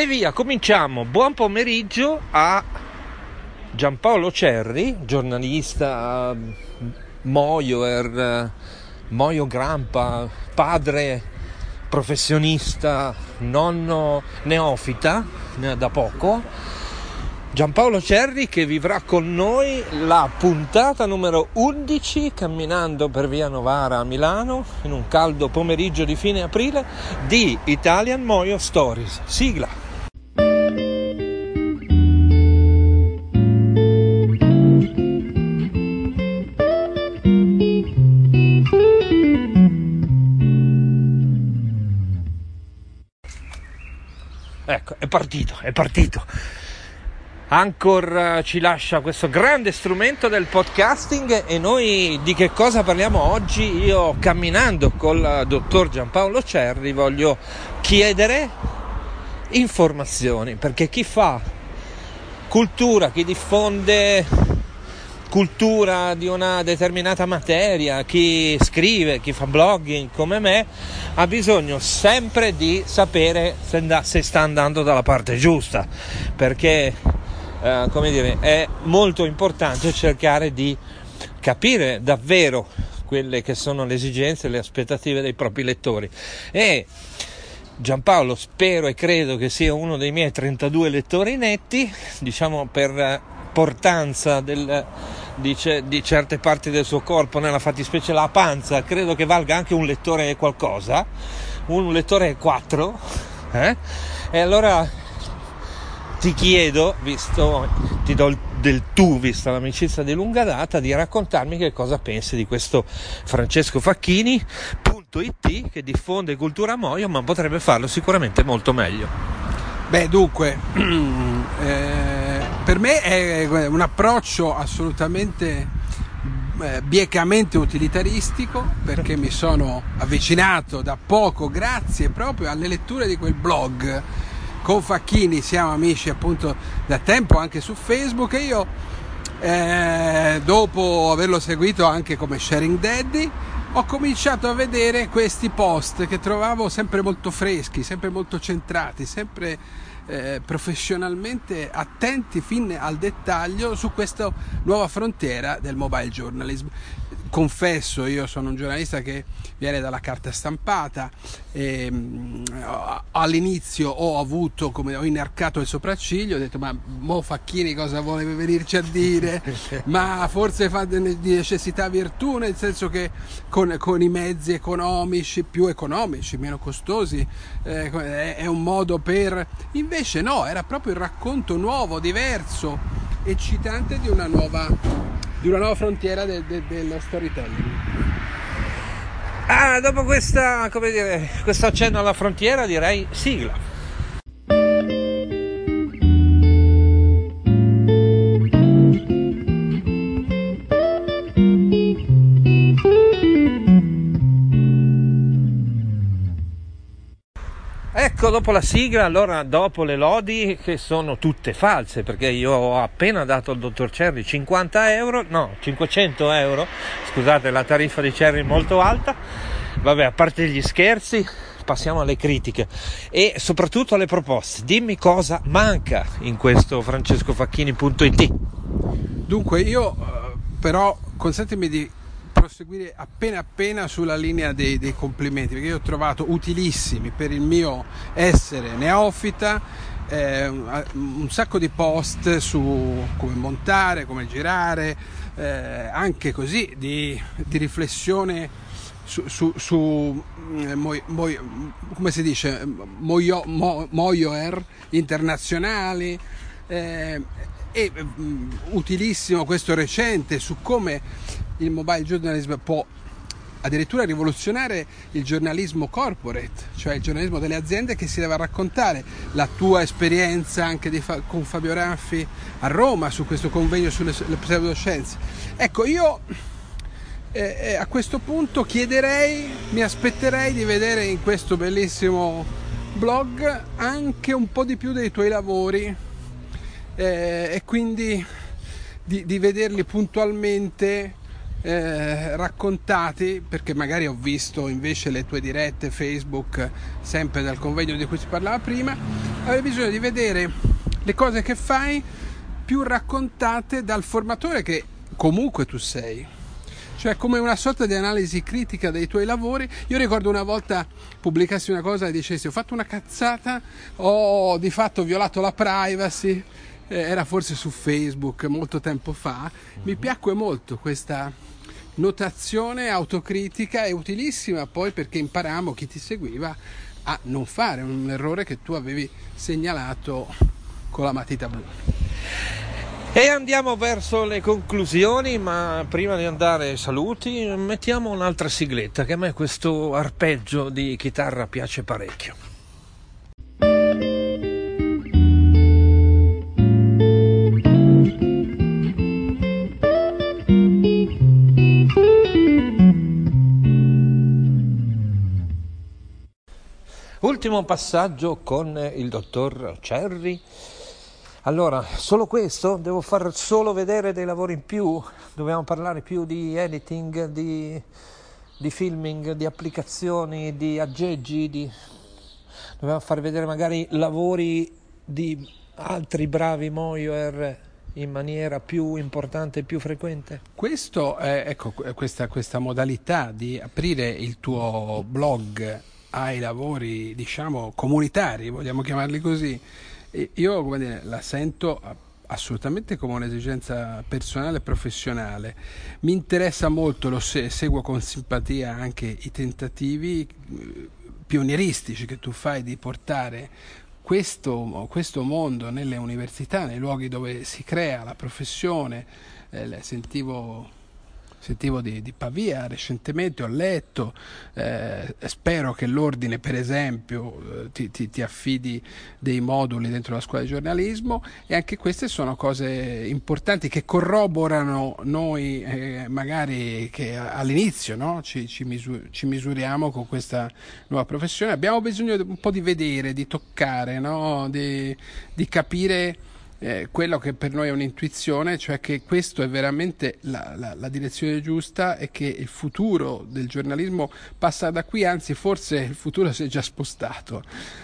E via, cominciamo. Buon pomeriggio a Giampaolo Cerri, giornalista, Moioer, Moio Grampa, padre professionista, nonno neofita da poco. Giampaolo Cerri che vivrà con noi la puntata numero 11 camminando per via Novara a Milano in un caldo pomeriggio di fine aprile di Italian Moio Stories. Sigla. Ecco, è partito, è partito. Anchor ci lascia questo grande strumento del podcasting e noi di che cosa parliamo oggi? Io camminando col dottor Giampaolo Cerri voglio chiedere informazioni perché chi fa cultura, chi diffonde cultura di una determinata materia, chi scrive, chi fa blogging come me, ha bisogno sempre di sapere se sta andando dalla parte giusta, perché eh, come dire, è molto importante cercare di capire davvero quelle che sono le esigenze e le aspettative dei propri lettori. E Giampaolo spero e credo che sia uno dei miei 32 lettori netti, diciamo per importanza del, di, di, certe parti del suo corpo, nella fattispecie la panza, credo che valga anche un lettore qualcosa, un lettore 4. Eh? E allora ti chiedo, visto, ti do del tu, vista l'amicizia di lunga data, di raccontarmi che cosa pensi di questo Francesco Facchini.it che diffonde cultura moio, ma potrebbe farlo sicuramente molto meglio. Beh, dunque, eh, per me è un approccio assolutamente eh, biecamente utilitaristico perché mi sono avvicinato da poco grazie proprio alle letture di quel blog. Con Facchini siamo amici appunto da tempo anche su Facebook. E io eh, dopo averlo seguito anche come sharing daddy ho cominciato a vedere questi post che trovavo sempre molto freschi, sempre molto centrati, sempre eh, professionalmente attenti fin al dettaglio su questa nuova frontiera del mobile journalism confesso, io sono un giornalista che viene dalla carta stampata e mm, all'inizio ho avuto, come ho inarcato il sopracciglio, ho detto ma Mo Facchini cosa vuole venirci a dire? ma forse fa di necessità virtù, nel senso che con, con i mezzi economici, più economici, meno costosi, eh, è un modo per... Invece no, era proprio il racconto nuovo, diverso, eccitante di una nuova di una nuova frontiera del, del, dello storytelling. Ah, dopo questa, come dire, questo accenno alla frontiera direi sigla. Ecco, dopo la sigla, allora dopo le lodi che sono tutte false, perché io ho appena dato al dottor Cerri 50 euro, no, 500 euro, scusate la tariffa di Cerri è molto alta, vabbè, a parte gli scherzi, passiamo alle critiche e soprattutto alle proposte. Dimmi cosa manca in questo francescofacchini.it. Dunque, io eh, però consentimi di proseguire appena appena sulla linea dei, dei, complimenti perché io ho trovato utilissimi per il mio essere neofita eh, un sacco di post su come montare, come girare, eh, anche così di, di riflessione su, su, su eh, moi, moi, come si dice, moio, mo, moioer internazionali eh, e um, utilissimo questo recente su come il mobile journalism può addirittura rivoluzionare il giornalismo corporate, cioè il giornalismo delle aziende che si deve raccontare la tua esperienza anche fa- con Fabio Raffi a Roma su questo convegno sulle pseudoscienze. Ecco, io eh, eh, a questo punto chiederei, mi aspetterei di vedere in questo bellissimo blog anche un po' di più dei tuoi lavori eh, e quindi di, di vederli puntualmente eh, raccontati perché magari ho visto invece le tue dirette Facebook sempre dal convegno di cui si parlava prima avevo bisogno di vedere le cose che fai più raccontate dal formatore che comunque tu sei cioè come una sorta di analisi critica dei tuoi lavori. Io ricordo una volta pubblicassi una cosa e dicessi ho fatto una cazzata, ho di fatto violato la privacy, era forse su Facebook molto tempo fa, mi piacque molto questa notazione autocritica è utilissima poi perché imparammo chi ti seguiva a non fare un errore che tu avevi segnalato con la matita blu. E andiamo verso le conclusioni, ma prima di andare ai saluti mettiamo un'altra sigletta che a me questo arpeggio di chitarra piace parecchio. Ultimo passaggio con il dottor Cerri. Allora, solo questo? Devo far solo vedere dei lavori in più? Dobbiamo parlare più di editing, di, di filming, di applicazioni, di aggeggi? Di... Dobbiamo far vedere magari lavori di altri bravi Moyer in maniera più importante e più frequente? Questo è, ecco, questa, questa modalità di aprire il tuo blog ai lavori, diciamo, comunitari, vogliamo chiamarli così, io come dire, la sento assolutamente come un'esigenza personale e professionale. Mi interessa molto, lo seguo con simpatia anche i tentativi eh, pionieristici che tu fai di portare questo, questo mondo nelle università, nei luoghi dove si crea la professione. Eh, sentivo sentivo di, di, Pavia recentemente, ho letto, eh, spero che l'ordine per esempio eh, ti, ti, ti, affidi dei moduli dentro la scuola di giornalismo e anche queste sono cose importanti che corroborano noi eh, magari che all'inizio no? ci, ci, misur- ci, misuriamo con questa nuova professione, abbiamo bisogno un po' di vedere, di toccare, no? di, di capire eh, quello che per noi è un'intuizione, cioè che questo è veramente la, la, la, direzione giusta e che il futuro del giornalismo passa da qui, anzi forse il futuro si è già spostato.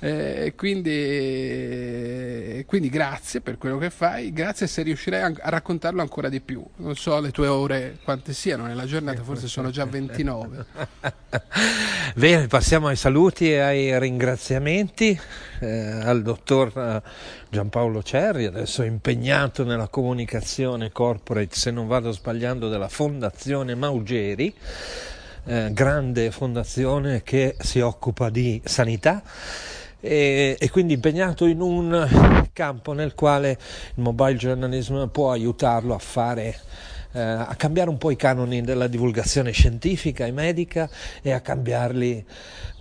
Eh, quindi, eh, quindi, grazie per quello che fai, grazie se riuscirai a, a, raccontarlo ancora di più. Non so le tue ore quante siano nella giornata, forse sono già 29. Bene, passiamo ai saluti e ai ringraziamenti eh, al dottor eh, Giampaolo Cerri, adesso impegnato nella comunicazione corporate, se non vado sbagliando, della Fondazione Maugeri. Eh, grande fondazione che si occupa di sanità e, e, quindi impegnato in un campo nel quale il mobile journalism può aiutarlo a fare eh, a cambiare un po' i canoni della divulgazione scientifica e medica e a cambiarli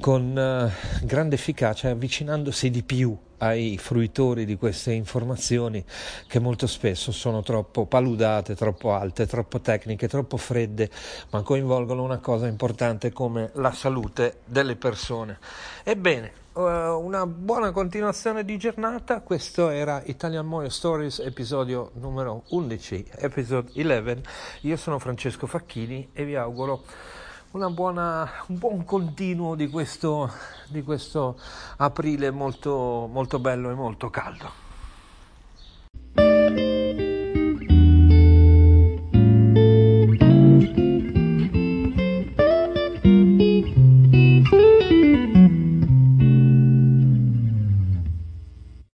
con eh, grande efficacia, avvicinandosi di più ai fruitori di queste informazioni che molto spesso sono troppo paludate, troppo alte, troppo tecniche, troppo fredde, ma coinvolgono una cosa importante come la salute delle persone. Ebbene, eh, una buona continuazione di giornata, questo era Italian Moyo Stories episodio numero 11, episode 11, io sono Francesco Facchini e vi auguro buona, un buon continuo di questo, di questo aprile molto, molto bello e molto caldo.